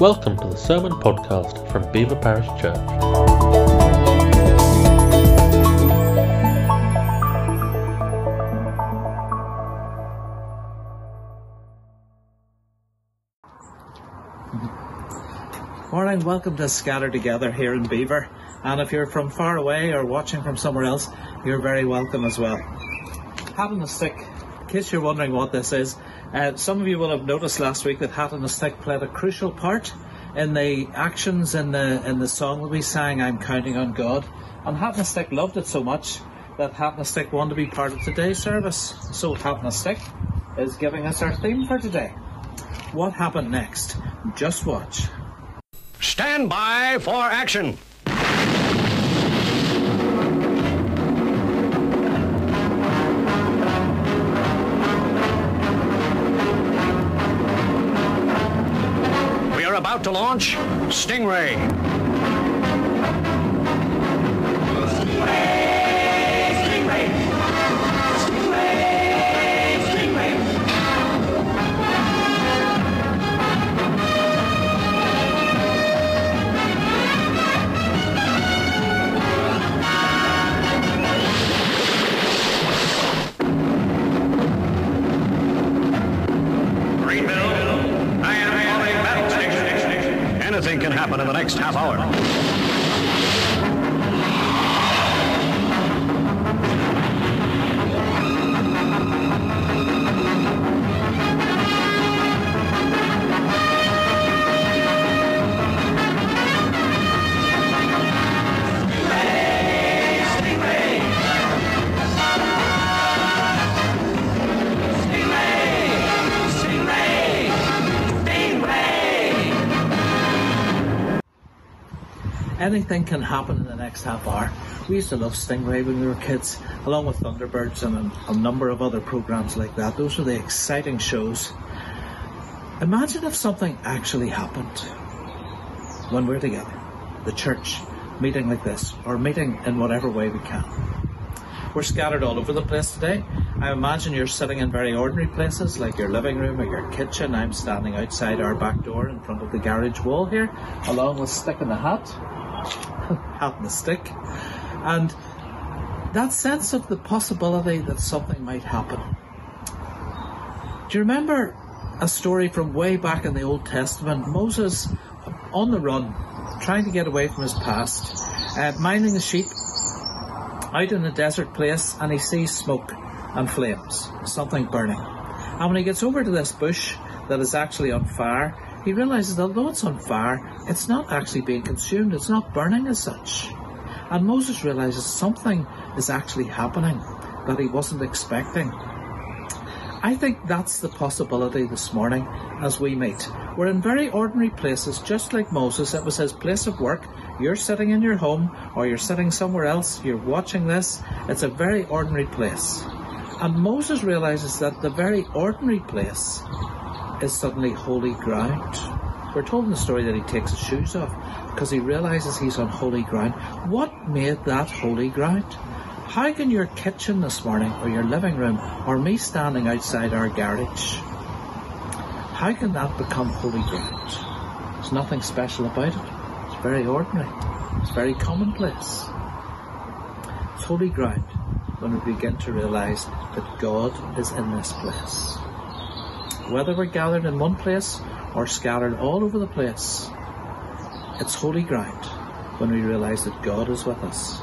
Welcome to the Sermon Podcast from Belvoir Parish Church. Morning, welcome to Scatter Together here in Belvoir. And if you're from far away or watching from somewhere else, you're very welcome as well. Hat on a Stick, in case you're wondering what this is, uh, some of you will have noticed last week that Hat on a Stick played a crucial part in the actions in the in the song that we sang, I'm Counting on God. And Hat on a Stick loved it so much that Hat on a Stick wanted to be part of today's service. So Hat on a Stick is giving us our theme for today. What happened next? Just watch. Stand by for action. To launch Stingray. Anything can happen in the next half hour. Anything can happen in the next half hour. We used to love Stingray when we were kids, along with Thunderbirds and a, a number of other programs like that. Those were the exciting shows. Imagine if something actually happened when we're together, the church, meeting like this, or meeting in whatever way we can. We're scattered all over the place today. I imagine you're sitting in very ordinary places like your living room or your kitchen. I'm standing outside our back door in front of the garage wall here, along with Stick in the Hat, hat and the stick, and that sense of the possibility that something might happen. Do you remember a story from way back in the Old Testament? Moses on the run, trying to get away from his past, uh, minding the sheep out in a desert place, and he sees smoke and flames, something burning. And when he gets over to this bush that is actually on fire, he realizes that although it's on fire, it's not actually being consumed, it's not burning as such. And Moses realizes something is actually happening that he wasn't expecting. I think that's the possibility this morning as we meet. We're in very ordinary places, just like Moses. It was his place of work. You're sitting in your home or you're sitting somewhere else, you're watching this. It's a very ordinary place. And Moses realizes that the very ordinary place is suddenly holy ground. We're told in the story that he takes his shoes off because he realizes he's on holy ground. What made that holy ground? How can your kitchen this morning, or your living room, or me standing outside our garage, how can that become holy ground? There's nothing special about it. It's very ordinary. It's very commonplace. It's holy ground when we begin to realize that God is in this place. Whether we're gathered in one place or scattered all over the place, it's holy ground when we realize that God is with us.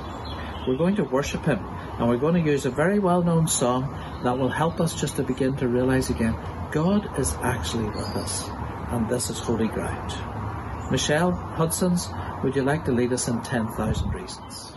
We're going to worship Him and we're going to use a very well known song that will help us just to begin to realize again God is actually with us and this is holy ground. Michelle Hudson's, would you like to lead us in 10,000 Reasons?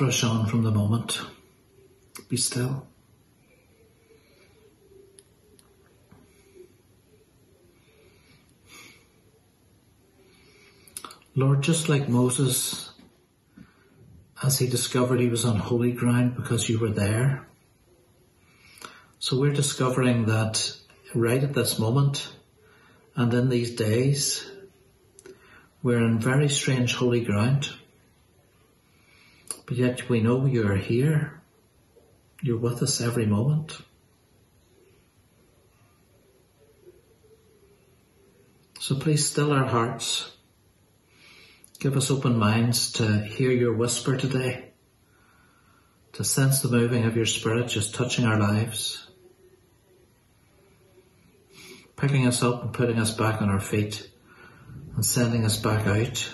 Rush on from the moment. Be still. Lord, just like Moses, as he discovered he was on holy ground because you were there. So we're discovering that right at this moment and in these days, we're in very strange holy ground. But yet we know you're here. You're with us every moment. So please still our hearts Give us open minds to hear your whisper today, to sense the moving of your spirit just touching our lives, picking us up and putting us back on our feet and sending us back out.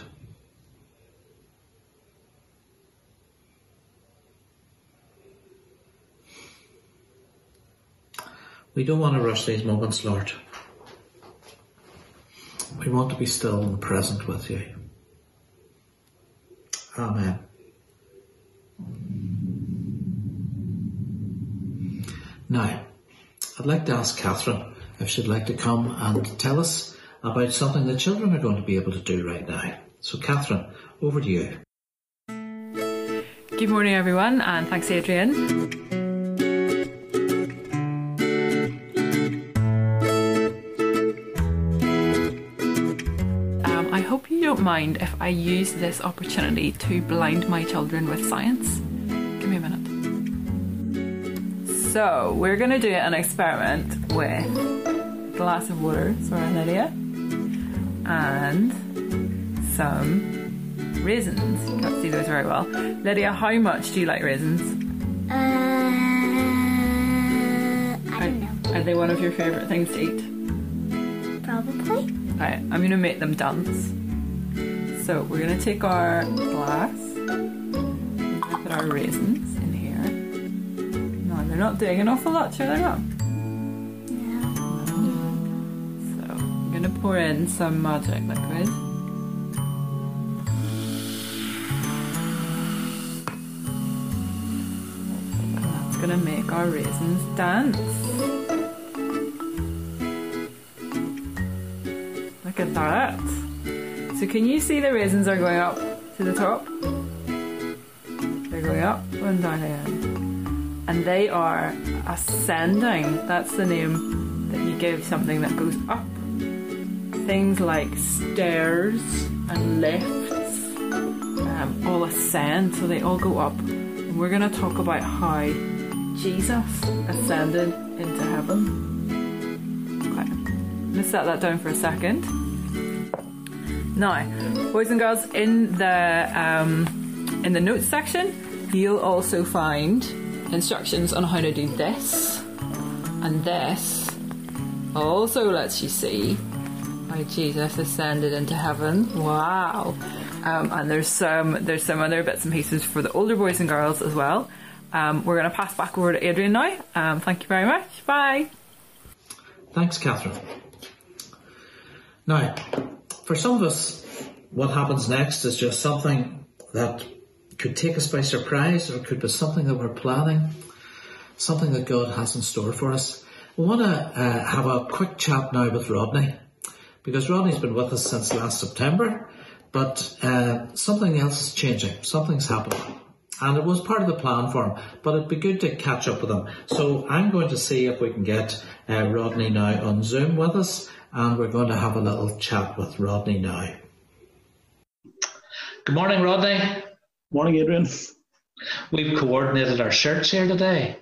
We don't want to rush these moments, Lord. We want to be still and present with you. Amen. Now, I'd like to ask Catherine if she'd like to come and tell us about something the children are going to be able to do right now. So, Catherine, over to you. Good morning, everyone, and thanks, Adrian. Mind if I use this opportunity to blind my children with science. Give me a minute. So, we're to do an experiment with a glass of water, sorry, Lydia, and some raisins. You can't see those very well. Lydia, how much do you like raisins? Uh, I don't know. Are they one of your favourite things to eat? Probably. Alright, I'm to make them dance. So we're gonna take our glass, and put our raisins in here. No, they're not doing an awful lot, sure they're not. Yeah. So I'm gonna pour in some magic liquid. And that's gonna make our raisins dance. Look at that. So can you see the raisins are going up to the top? They're going up and down again. And they are ascending. That's the name that you give something that goes up. Things like stairs and lifts um, all ascend, so they all go up. And we're going to talk about how Jesus ascended into heaven. Okay. I'm set that down for a second. Now, boys and girls, in the um, in the notes section, you'll also find instructions on how to do this, and this also lets you see how Jesus ascended into heaven. Wow! Um, and there's some there's some other bits and pieces for the older boys and girls as well. Um, we're going to pass back over to Adrian now. Um, thank you very much. Bye. Thanks, Catherine. Now, for some of us, what happens next is just something that could take us by surprise or it could be something that we're planning, something that God has in store for us. We want to uh, have a quick chat now with Rodney because Rodney's been with us since last September, but uh, something else is changing, something's happening. And it was part of the plan for him, but it'd be good to catch up with him. So I'm going to see if we can get uh, Rodney now on Zoom with us and we're going to have a little chat with Rodney now. Good morning, Rodney. Morning, Adrian. We've coordinated our shirts here today.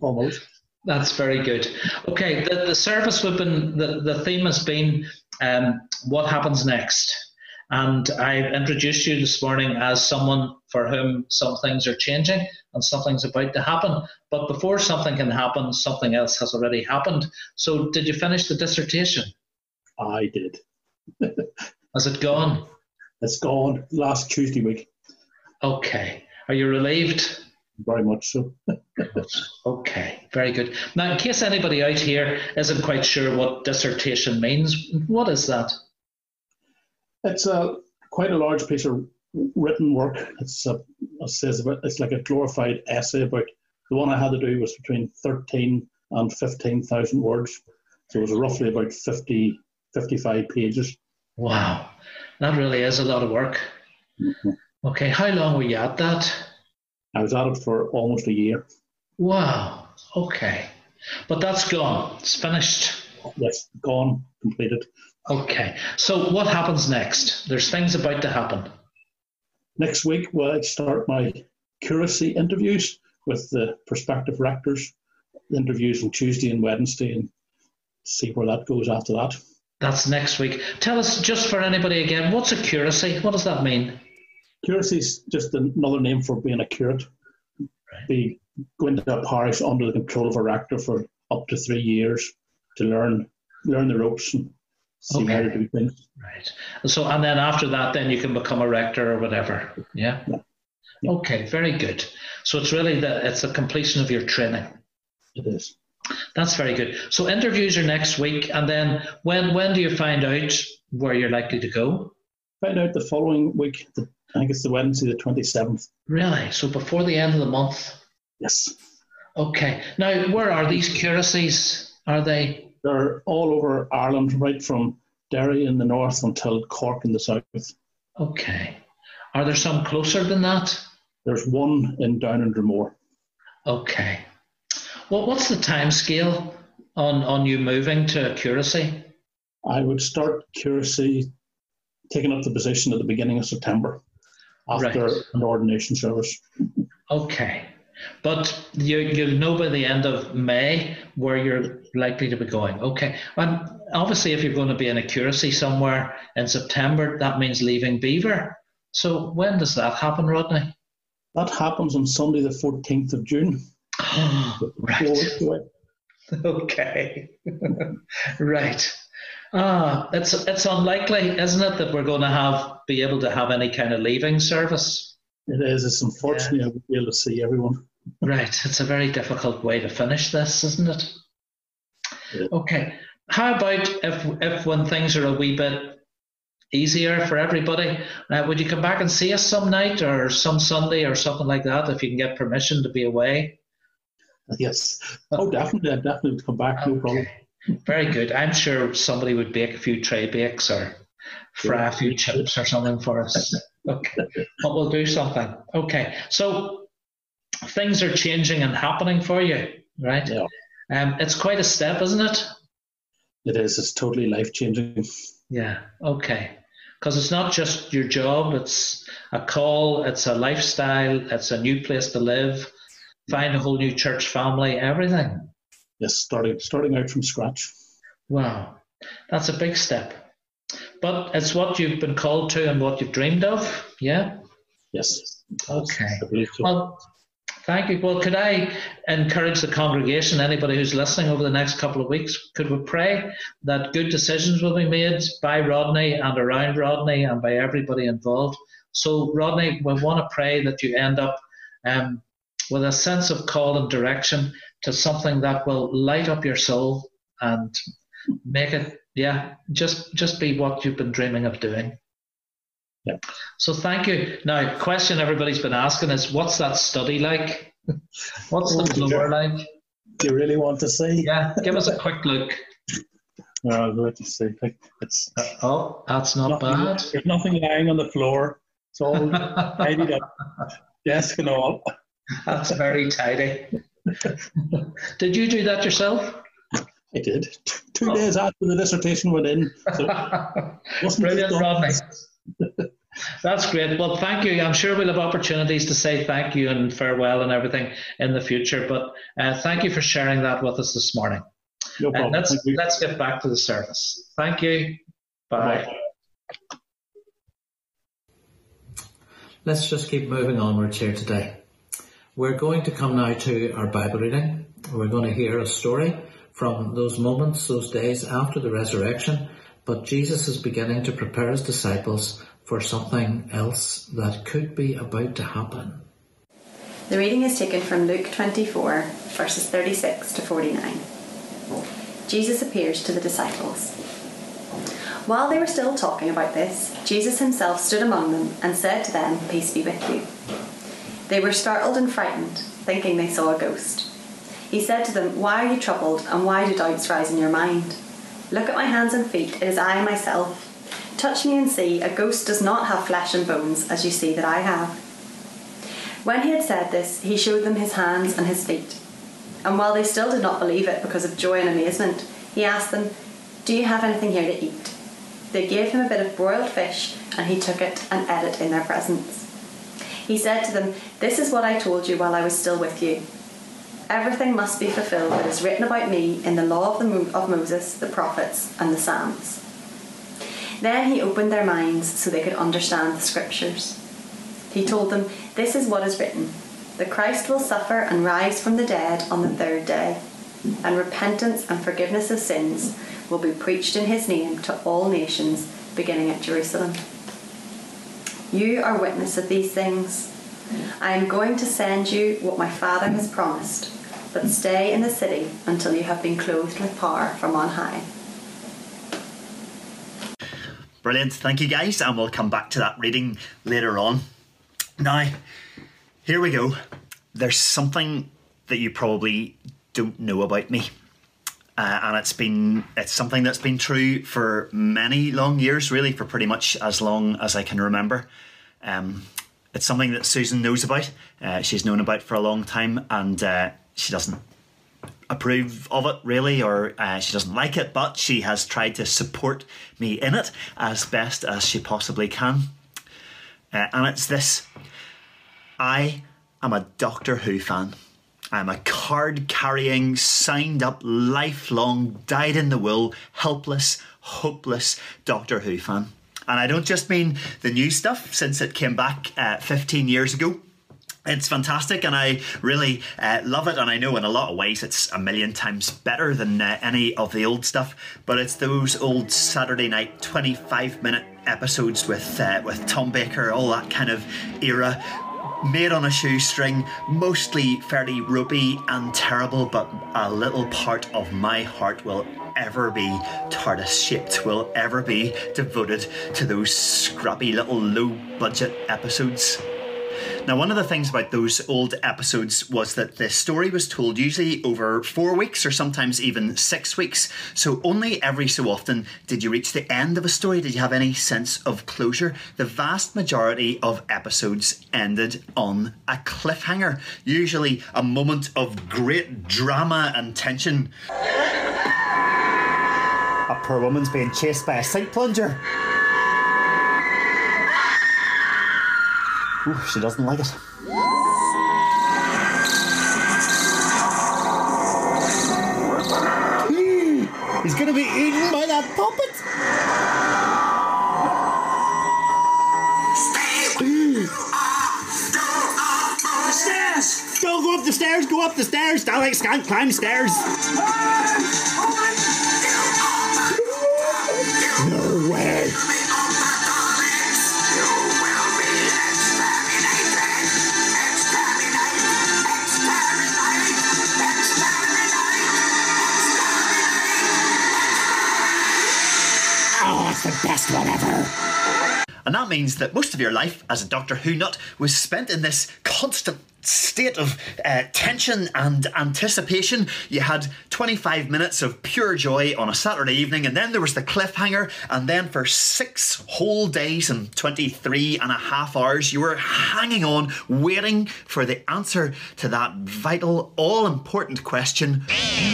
Almost. That's very good. Okay, the, the service we've been, the, the theme has been um, what happens next. And I've introduced you this morning as someone for whom some things are changing and something's about to happen. But before something can happen, something else has already happened. So, did you finish the dissertation? I did. has it gone? It's gone last Tuesday week. Okay. Are you relieved? Very much so. okay, very good. Now, in case anybody out here isn't quite sure what dissertation means, what is that? It's a quite a large piece of written work. It's a it says about it's like a glorified essay about the one I had to do was between thirteen and fifteen thousand words. So it was roughly about 50, 55 pages. Wow, that really is a lot of work. Mhm. Okay, how long were you at that? I was at it for almost a year. Wow, okay. But that's gone, it's finished. Yes, gone, completed. Okay, so what happens next? There's things about to happen. Next week, we'll start my curacy interviews with the prospective rectors. Interviews on Tuesday and Wednesday, and see where that goes after that. That's next week. Tell us, just for anybody again, what's a curacy? What does that mean? Curacy is just another name for being a curate. Be going to a parish under the control of a rector for up to three years to learn learn the ropes and see how to do things. Right. So, and then after that, then you can become a rector or whatever. Yeah. Yeah. Okay. Very good. So it's really that it's the completion of your training. It is. That's very good. So interviews are next week, and then when when do you find out where you're likely to go? Find out the following week. The, I think it's the Wednesday, the twenty seventh. Really? So before the end of the month? Yes, Okay. Now, where are these curacies? Are they? They're all over Ireland, right from Derry in the north until Cork in the south. Okay. Are there some closer than that? There's one in Down and Dromore. Okay. Well, what's the time scale on, on you moving to a curacy? I would start curacy taking up the position at the beginning of September after Right. an ordination service. Okay. But you, you'll know by the end of May where you're likely to be going. Okay. And obviously, if you're going to be in a curacy somewhere in September, that means leaving Belvoir. So when does that happen, Rodney? That happens on Sunday, the 14th of June. Right. Okay. right. Ah, it's it's unlikely, isn't it, that we're going to have be able to have any kind of leaving service? It is. It's unfortunately I won't be able to see everyone. Right. It's a very difficult way to finish this, isn't it? Yeah. Okay. How about if if when things are a wee bit easier for everybody, uh, would you come back and see us some night or some Sunday or something like that if you can get permission to be away? Yes. Oh, definitely. I'd definitely come back. No problem. Very good. I'm sure somebody would bake a few tray bakes or fry a few chips or something for us. Okay. But we'll do something. Okay. So things are changing and happening for you, right? Yeah. Um, it's quite a step, isn't it? It is. It's totally life changing. Yeah. Okay. Because it's not just your job, it's a call, it's a lifestyle, it's a new place to live, find a whole new church family, everything. Yes, starting starting out from scratch. Wow, that's a big step. But it's what you've been called to and what you've dreamed of. Yeah. Yes. Okay. I believe so. Well, thank you. Well, could I encourage the congregation, anybody who's listening over the next couple of weeks, could we pray that good decisions will be made by Rodney and around Rodney and by everybody involved? So, Rodney, we want to pray that you end up um, with a sense of call and direction to something that will light up your soul and make it, yeah, just just be what you've been dreaming of doing. Yeah. So thank you. Now, question everybody's been asking is, what's that study like? What's the floor like? Do you really want to see? Yeah, give us a quick look. No, I'll let you see. It's uh, Oh, that's not nothing, bad. There's nothing lying on the floor. It's all tidied up, desk and all. That's very tidy. Did you do that yourself? I did. T- Two days after the dissertation went in. So Brilliant, done. Rodney. That's great. Well, thank you. I'm sure we'll have opportunities to say thank you and farewell and everything in the future. But uh, thank you for sharing that with us this morning. No Uh, problem. let's let's get back to the service. Thank you. Bye. Let's just keep moving onwards here today. We're going to come now to our Bible reading. We're going to hear a story from those moments, those days after the resurrection, but Jesus is beginning to prepare his disciples for something else that could be about to happen. The reading is taken from Luke 24, verses 36 to 49. Jesus appears to the disciples. While they were still talking about this, Jesus himself stood among them and said to them, Peace be with you. They were startled and frightened, thinking they saw a ghost. He said to them, Why are you troubled, and why do doubts rise in your mind? Look at my hands and feet, it is I myself. Touch me and see, a ghost does not have flesh and bones, as you see that I have. When he had said this, he showed them his hands and his feet. And while they still did not believe it because of joy and amazement, he asked them, Do you have anything here to eat? They gave him a bit of broiled fish, and he took it and ate it in their presence. He said to them, This is what I told you while I was still with you. Everything must be fulfilled that is written about me in the law of, the Mo- of Moses, the prophets, and the Psalms. Then he opened their minds so they could understand the scriptures. He told them, This is what is written the Christ will suffer and rise from the dead on the third day, and repentance and forgiveness of sins will be preached in his name to all nations, beginning at Jerusalem. You are witness of these things. I am going to send you what my Father has promised, but stay in the city until you have been clothed with power from on high. Brilliant. Thank you, guys. And we'll come back to that reading later on. Now, here we go. There's something that you probably don't know about me. Uh, and it's been it's something that's been true for many long years, really, for pretty much as long as I can remember. Um, it's something that Susan knows about. Uh, she's known about for a long time, and uh, she doesn't approve of it really, or uh, she doesn't like it, but she has tried to support me in it as best as she possibly can. Uh, and it's this I am a Doctor Who fan. I'm a card carrying, signed up, lifelong, dyed in the wool, helpless, hopeless Doctor Who fan. And I don't just mean the new stuff since it came back uh, 15 years ago. It's fantastic and I really uh, love it. And I know in a lot of ways it's a million times better than uh, any of the old stuff. But it's those old Saturday night 25 minute episodes with, uh, with Tom Baker, all that kind of era made on a shoestring, mostly fairly ropey and terrible, but a little part of my heart will ever be TARDIS shaped, will ever be devoted to those scrappy little low budget episodes. Now, one of the things about those old episodes was that the story was told usually over four weeks or sometimes even six weeks. So, only every so often did you reach the end of a story. Did you have any sense of closure? The vast majority of episodes ended on a cliffhanger, usually a moment of great drama and tension. A poor woman's being chased by a sink plunger. Ooh, she doesn't like it. Hmm, he's gonna be eaten by that puppet! Stairs! Don't go up the stairs, go up the stairs! Dalek can't climb stairs! And that means that most of your life as a Doctor Who nut was spent in this constant state of uh, tension and anticipation. You had 25 minutes of pure joy on a Saturday evening, and then there was the cliffhanger, and then for six whole days and 23 and a half hours, you were hanging on, waiting for the answer to that vital, all important question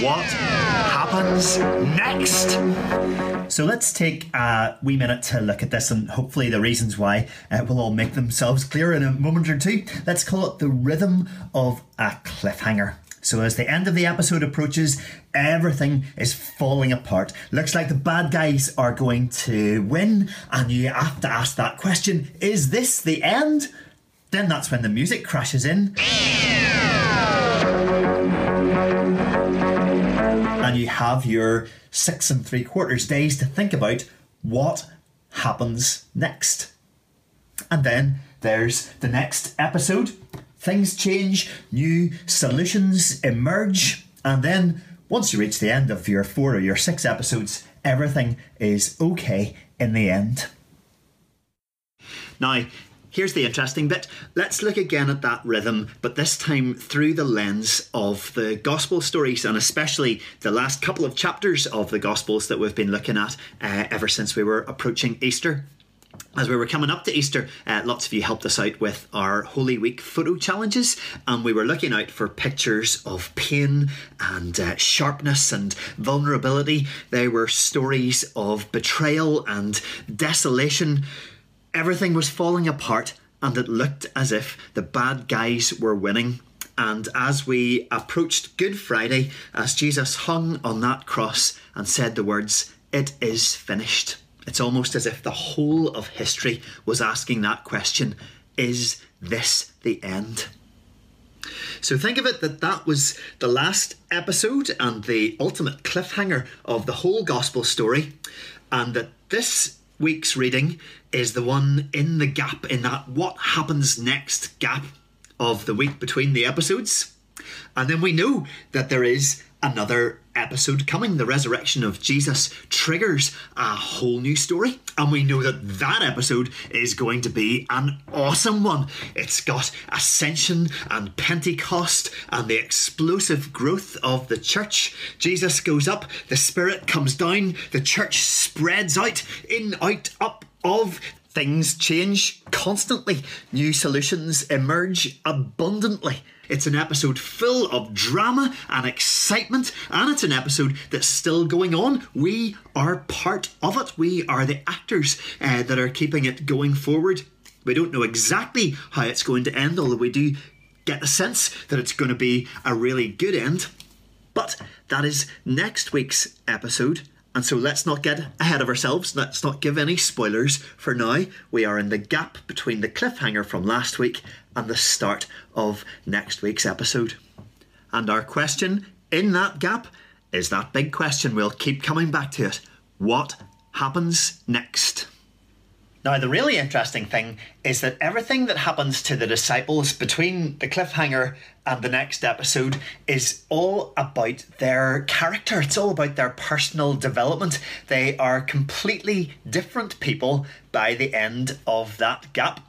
what happens next? So let's take a wee minute to look at this, and hopefully the reasons why uh, will all make themselves clear in a moment or two. Let's call it the rhythm of a cliffhanger. So as the end of the episode approaches, everything is falling apart. Looks like the bad guys are going to win, and you have to ask that question: Is this the end? Then that's when the music crashes in. And you have your six and three quarters days to think about what happens next. And then there's the next episode. Things change, new solutions emerge, and then once you reach the end of your four or your six episodes, everything is okay in the end. Now, here's the interesting bit. Let's look again at that rhythm, but this time through the lens of the gospel stories and especially the last couple of chapters of the gospels that we've been looking at uh, ever since we were approaching Easter. As we were coming up to Easter, uh, lots of you helped us out with our Holy Week photo challenges, and we were looking out for pictures of pain and uh, sharpness and vulnerability. They were stories of betrayal and desolation. Everything was falling apart, and it looked as if the bad guys were winning. And as we approached Good Friday, as Jesus hung on that cross and said the words, It is finished it's almost as if the whole of history was asking that question Is this the end? So think of it that that was the last episode and the ultimate cliffhanger of the whole gospel story, and that this week's reading is the one in the gap, in that what happens next gap of the week between the episodes. And then we know that there is another episode coming. The resurrection of Jesus triggers a whole new story, and we know that that episode is going to be an awesome one. It's got ascension and Pentecost and the explosive growth of the church. Jesus goes up, the Spirit comes down, the church spreads out, in, out, up, of. Things change constantly, new solutions emerge abundantly. It's an episode full of drama and excitement, and it's an episode that's still going on. We are part of it. We are the actors uh, that are keeping it going forward. We don't know exactly how it's going to end, although we do get the sense that it's going to be a really good end. But that is next week's episode. And so let's not get ahead of ourselves. Let's not give any spoilers for now. We are in the gap between the cliffhanger from last week and the start of next week's episode. And our question in that gap is that big question. We'll keep coming back to it. What happens next? Now, the really interesting thing is that everything that happens to the disciples between the cliffhanger and the next episode is all about their character. It's all about their personal development. They are completely different people by the end of that gap.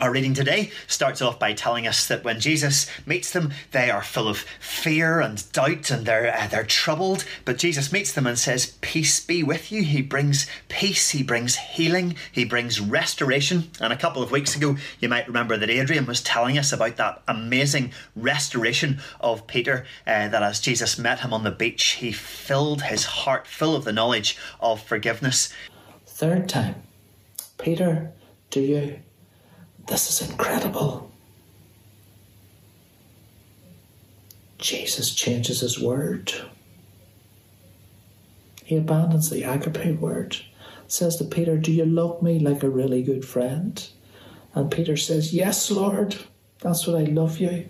Our reading today starts off by telling us that when Jesus meets them, they are full of fear and doubt and they're, uh, they're troubled. But Jesus meets them and says, Peace be with you. He brings peace, he brings healing, he brings restoration. And a couple of weeks ago, you might remember that Adrian was telling us about that amazing restoration of Peter. Uh, that as Jesus met him on the beach, he filled his heart full of the knowledge of forgiveness. Third time, Peter, do you? This is incredible. Jesus changes his word. He abandons the agape word. Says to Peter, Do you love me like a really good friend? And Peter says, Yes, Lord. That's what I love you.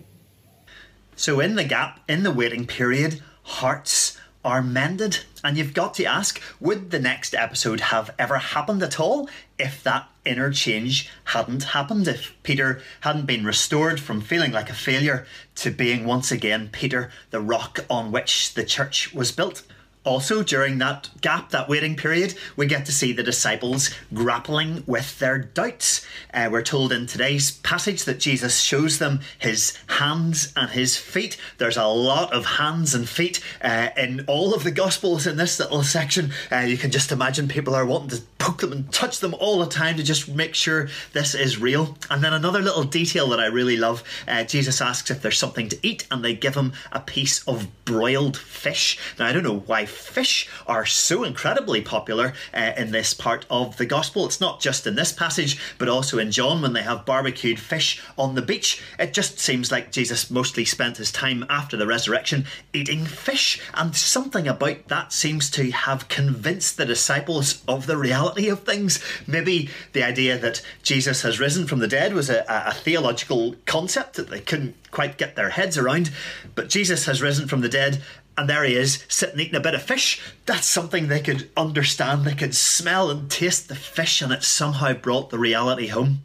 So, in the gap, in the waiting period, hearts are mended. And you've got to ask would the next episode have ever happened at all if that inner change hadn't happened? If Peter hadn't been restored from feeling like a failure to being once again Peter, the rock on which the church was built? Also, during that gap, that waiting period, we get to see the disciples grappling with their doubts. Uh, we're told in today's passage that Jesus shows them his hands and his feet. There's a lot of hands and feet uh, in all of the Gospels in this little section. Uh, you can just imagine people are wanting to poke them and touch them all the time to just make sure this is real. And then another little detail that I really love uh, Jesus asks if there's something to eat, and they give him a piece of broiled fish. Now, I don't know why fish are so incredibly popular uh, in this part of the gospel. It's not just in this passage, but also in John when they have barbecued fish on the beach. It just seems like Jesus mostly spent his time after the resurrection eating fish, and something about that seems to have convinced the disciples of the reality of things. Maybe the idea that Jesus has risen from the dead was a, a theological concept that they couldn't quite get their heads around, but Jesus has risen from the dead and there he is sitting eating a bit of fish. That's something they could understand. They could smell and taste the fish, and it somehow brought the reality home.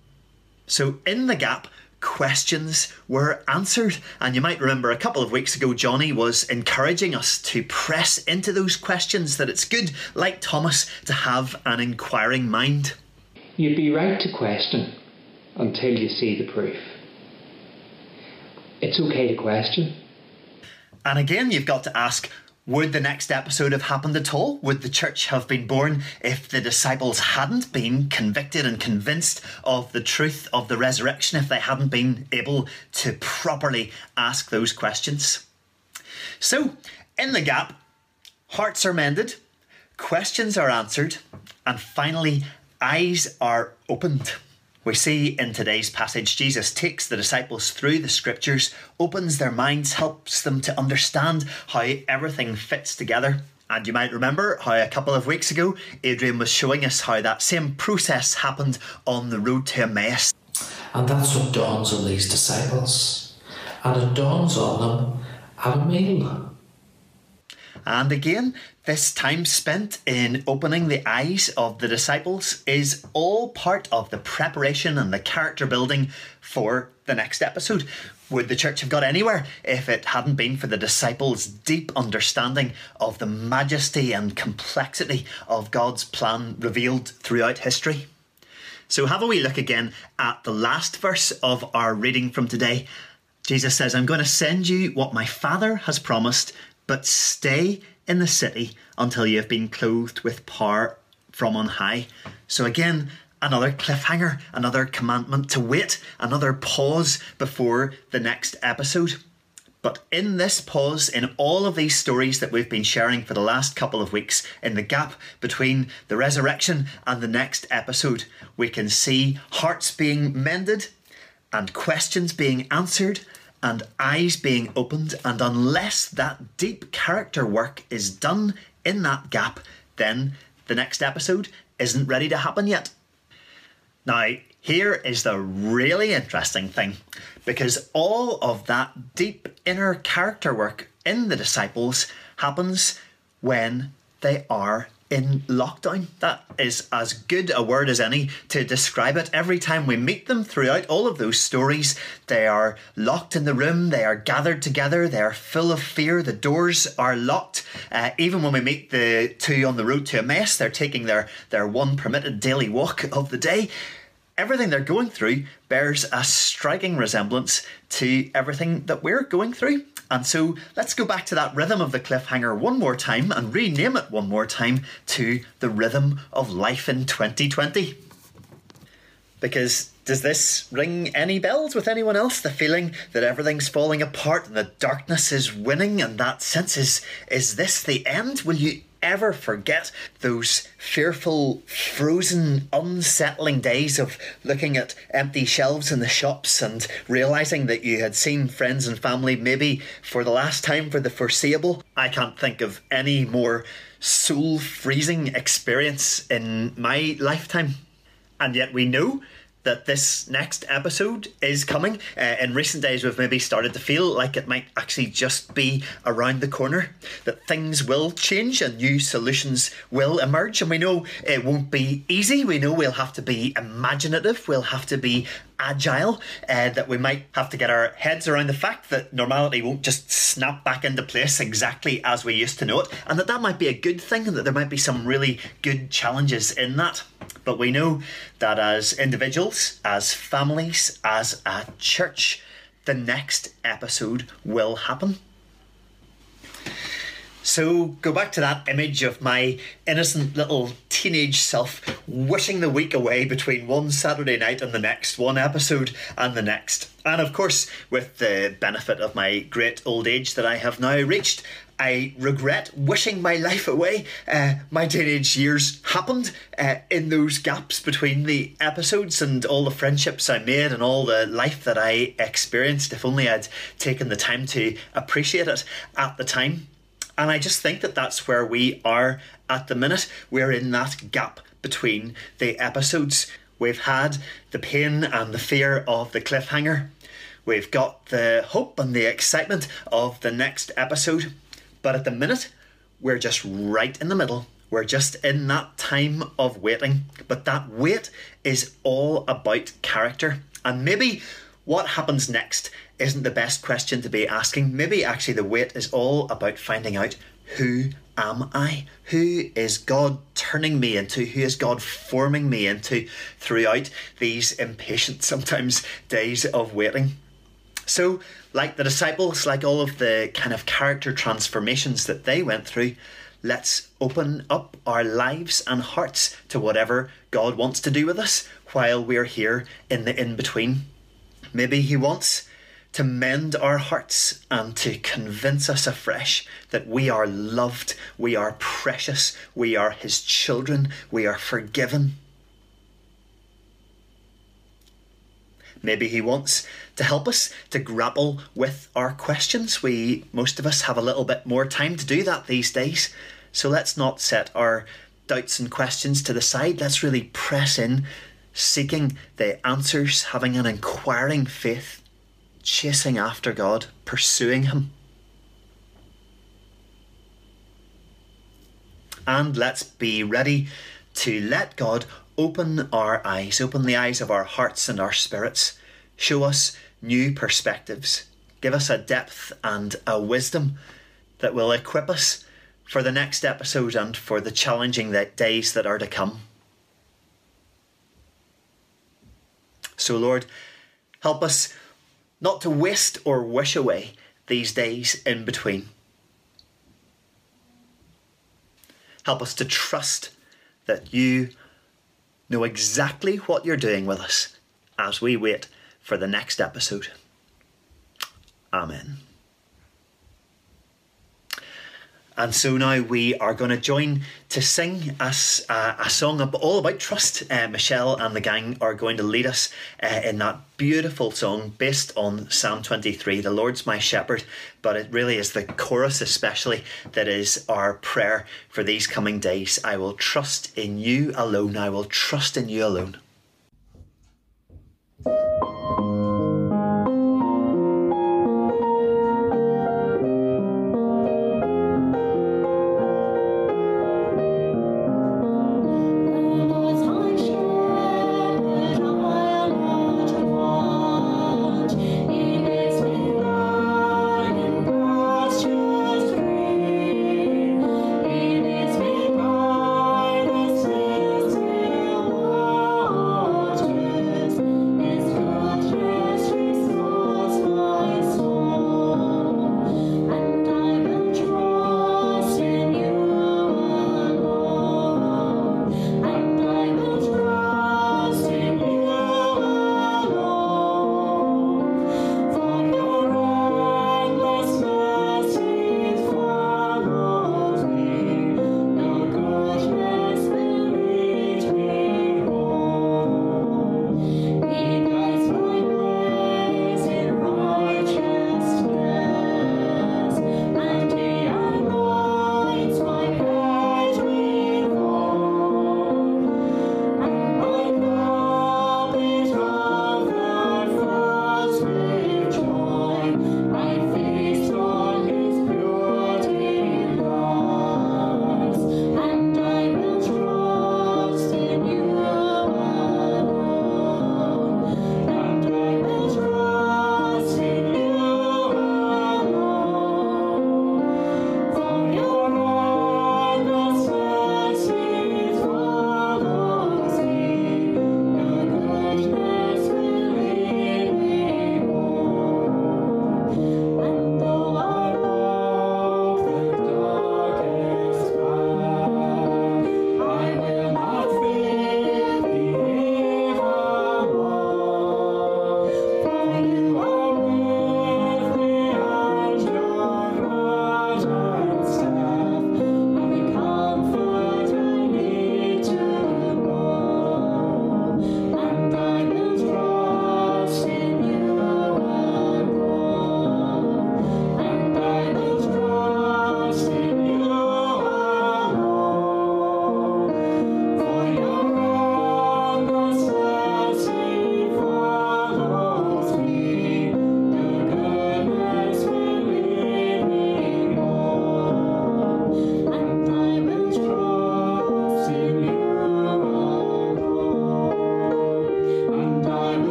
So, in the gap, questions were answered. And you might remember a couple of weeks ago, Johnny was encouraging us to press into those questions, that it's good, like Thomas, to have an inquiring mind. You'd be right to question until you see the proof. It's okay to question. And again, you've got to ask would the next episode have happened at all? Would the church have been born if the disciples hadn't been convicted and convinced of the truth of the resurrection, if they hadn't been able to properly ask those questions? So, in the gap, hearts are mended, questions are answered, and finally, eyes are opened. We see in today's passage, Jesus takes the disciples through the scriptures, opens their minds, helps them to understand how everything fits together. And you might remember how a couple of weeks ago, Adrian was showing us how that same process happened on the road to Emmaus. And that's what dawns on these disciples. And it dawns on them at a meal. And again, this time spent in opening the eyes of the disciples is all part of the preparation and the character building for the next episode. Would the church have got anywhere if it hadn't been for the disciples' deep understanding of the majesty and complexity of God's plan revealed throughout history? So, have a wee look again at the last verse of our reading from today. Jesus says, I'm going to send you what my Father has promised, but stay in the city until you have been clothed with power from on high. So, again, another cliffhanger, another commandment to wait, another pause before the next episode. But in this pause, in all of these stories that we've been sharing for the last couple of weeks, in the gap between the resurrection and the next episode, we can see hearts being mended and questions being answered and eyes being opened. And unless that deep character work is done in that gap, then the next episode isn't ready to happen yet. Now, here is the really interesting thing because all of that deep inner character work in the disciples happens when they are in lockdown. That is as good a word as any to describe it. Every time we meet them throughout all of those stories, they are locked in the room, they are gathered together, they are full of fear, the doors are locked. Uh, even when we meet the two on the road to Emmaus, they're taking their, their one permitted daily walk of the day. Everything they're going through bears a striking resemblance to everything that we're going through. And so let's go back to that rhythm of the cliffhanger one more time and rename it one more time to the rhythm of life in 2020. Because does this ring any bells with anyone else? The feeling that everything's falling apart and the darkness is winning, and that sense is is this the end? Will you ever forget those fearful, frozen, unsettling days of looking at empty shelves in the shops and realizing that you had seen friends and family maybe for the last time for the foreseeable? I can't think of any more soul freezing experience in my lifetime. And yet we know that this next episode is coming. Uh, in recent days, we've maybe started to feel like it might actually just be around the corner, that things will change and new solutions will emerge. And we know it won't be easy. We know we'll have to be imaginative, we'll have to be agile, uh, that we might have to get our heads around the fact that normality won't just snap back into place exactly as we used to know it, and that that might be a good thing, and that there might be some really good challenges in that. But we know that as individuals, as families, as a church, the next episode will happen. So go back to that image of my innocent little teenage self wishing the week away between one Saturday night and the next, one episode and the next. And of course, with the benefit of my great old age that I have now reached, I regret wishing my life away. Uh, my teenage years happened uh, in those gaps between the episodes and all the friendships I made and all the life that I experienced. If only I'd taken the time to appreciate it at the time. And I just think that that's where we are at the minute. We're in that gap between the episodes. We've had the pain and the fear of the cliffhanger. We've got the hope and the excitement of the next episode. But at the minute, we're just right in the middle. We're just in that time of waiting. But that wait is all about character. And maybe what happens next isn't the best question to be asking. Maybe actually the wait is all about finding out who am I? Who is God turning me into? Who is God forming me into throughout these impatient, sometimes days of waiting? So, like the disciples, like all of the kind of character transformations that they went through, let's open up our lives and hearts to whatever God wants to do with us while we're here in the in between. Maybe He wants to mend our hearts and to convince us afresh that we are loved, we are precious, we are His children, we are forgiven. Maybe he wants to help us to grapple with our questions. We most of us have a little bit more time to do that these days. So let's not set our doubts and questions to the side. Let's really press in, seeking the answers, having an inquiring faith, chasing after God, pursuing him. And let's be ready to let God open our eyes, open the eyes of our hearts and our spirits, show us new perspectives, give us a depth and a wisdom that will equip us for the next episode and for the challenging days that are to come. So, Lord, help us not to waste or wish away these days in between. Help us to trust that you know exactly what you're doing with us as we wait for the next episode. Amen. And so now we are going to join to sing a, uh, a song all about trust. Uh, Michelle and the gang are going to lead us uh, in that beautiful song based on Psalm 23, The Lord's My Shepherd. But it really is the chorus, especially, that is our prayer for these coming days. I will trust in you alone. I will trust in you alone.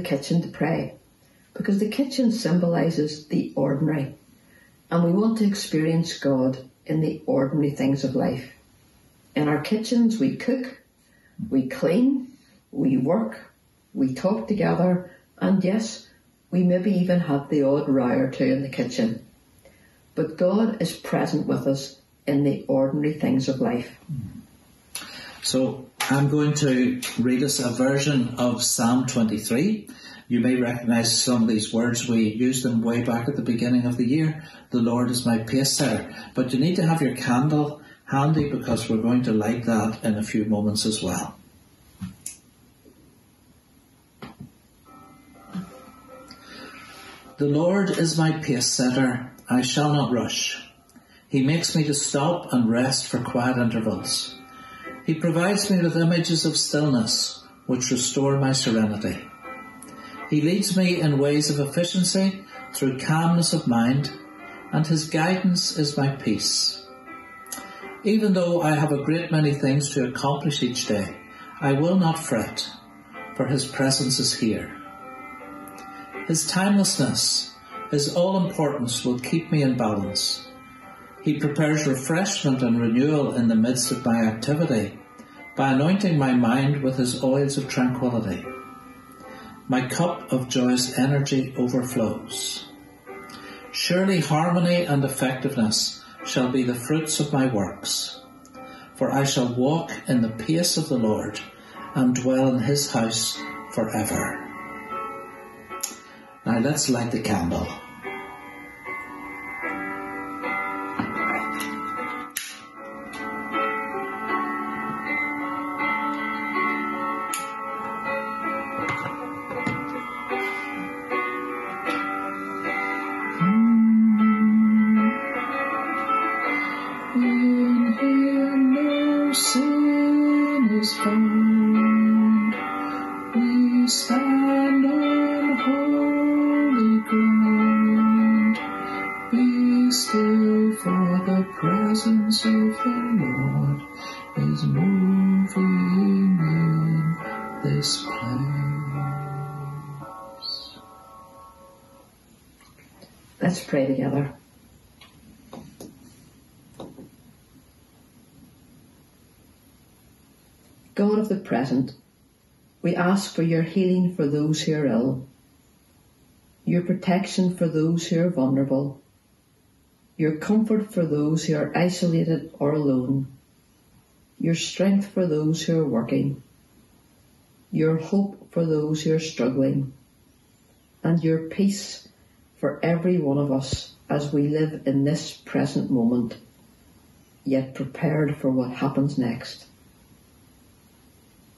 The kitchen to pray because the kitchen symbolises the ordinary and we want to experience God in the ordinary things of life. In our kitchens, we cook, we clean, we work, we talk together, and yes, we maybe even have the odd row or two in the kitchen. But God is present with us in the ordinary things of life. So I'm going to read us a version of Psalm 23. You may recognize some of these words. We used them way back at the beginning of the year. The Lord is my pace setter. But you need to have your candle handy because we're going to light that in a few moments as well. The Lord is my pace setter. I shall not rush. He makes me to stop and rest for quiet intervals. He provides me with images of stillness which restore my serenity. He leads me in ways of efficiency through calmness of mind, and his guidance is my peace. Even though I have a great many things to accomplish each day, I will not fret, for his presence is here. His timelessness, his all importance will keep me in balance. He prepares refreshment and renewal in the midst of my activity by anointing my mind with his oils of tranquility. My cup of joyous energy overflows. Surely harmony and effectiveness shall be the fruits of my works, for I shall walk in the pace of the Lord and dwell in his house forever. Now let's light the candle. God of the present, we ask for your healing for those who are ill, your protection for those who are vulnerable, your comfort for those who are isolated or alone, your strength for those who are working, your hope for those who are struggling, and your peace for every one of us as we live in this present moment, yet prepared for what happens next.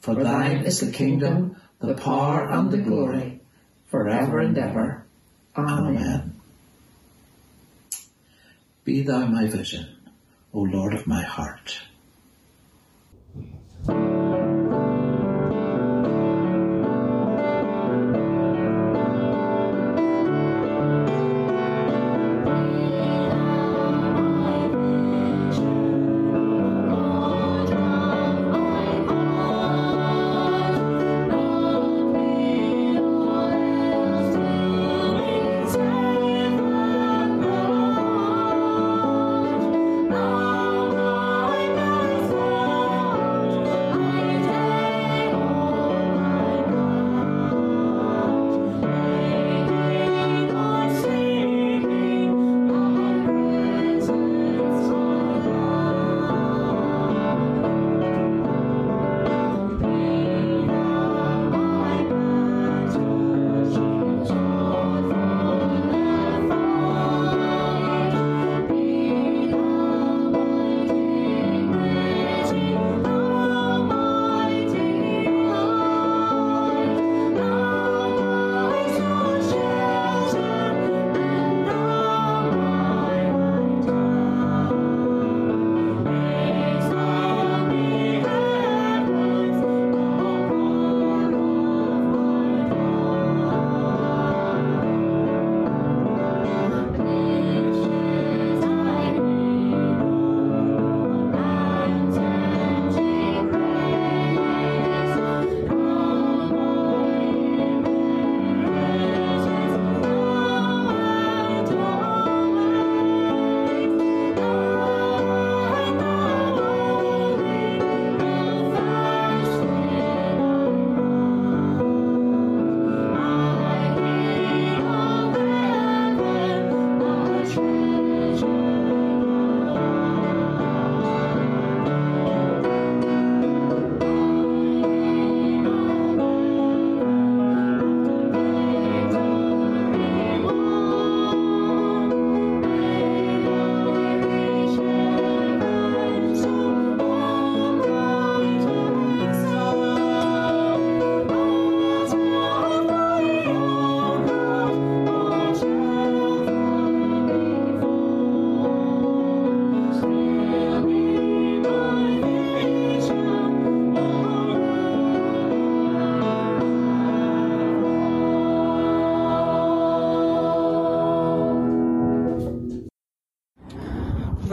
For thine is the kingdom, the power, and the glory, forever and ever. Amen. Be thou my vision, O Lord of my heart.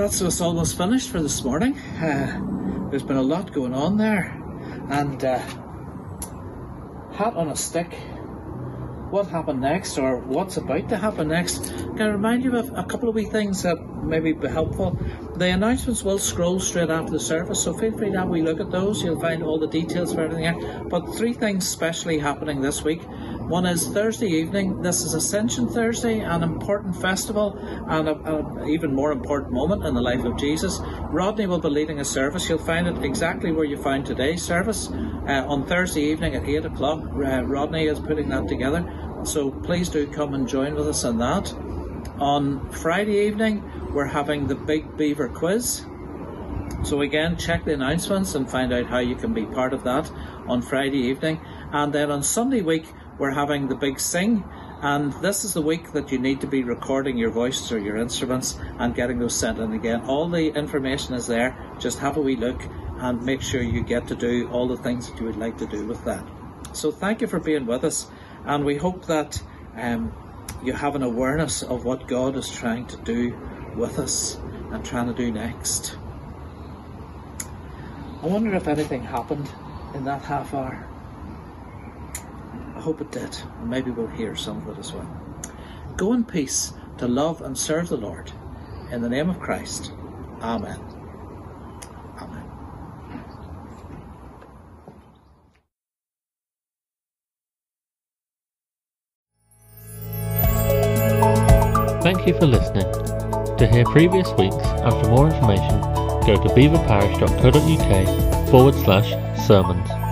That's us almost finished for this morning. Uh, there's been a lot going on there, and uh, hat on a stick. What happened next, or what's about to happen next? Can I remind you of a couple of wee things that maybe be helpful? The announcements will scroll straight after the service, so feel free to have a wee look at those. You'll find all the details for everything. But three things specially happening this week. One is Thursday evening. This is Ascension Thursday, an important festival and an even more important moment in the life of Jesus. Rodney will be leading a service. You'll find it exactly where you found today's service uh, on Thursday evening at 8 o'clock. Uh, Rodney is putting that together. So please do come and join with us in that. On Friday evening, we're having the Big Belvoir Quiz. So again, check the announcements and find out how you can be part of that on Friday evening. And then on Sunday week, we're having the Big Sing. And this is the week that you need to be recording your voices or your instruments and getting those sent in again. All the information is there. Just have a wee look and make sure you get to do all the things that you would like to do with that. So thank you for being with us and we hope that um, you have an awareness of what God is trying to do with us and trying to do next. I wonder if anything happened in that half hour. Hope it did, and maybe we'll hear some of it as well. Go in peace to love and serve the Lord. In the name of Christ. Amen. Amen. Thank you for listening. To hear previous weeks and for more information, go to belvoirparish.co.uk forward slash sermons.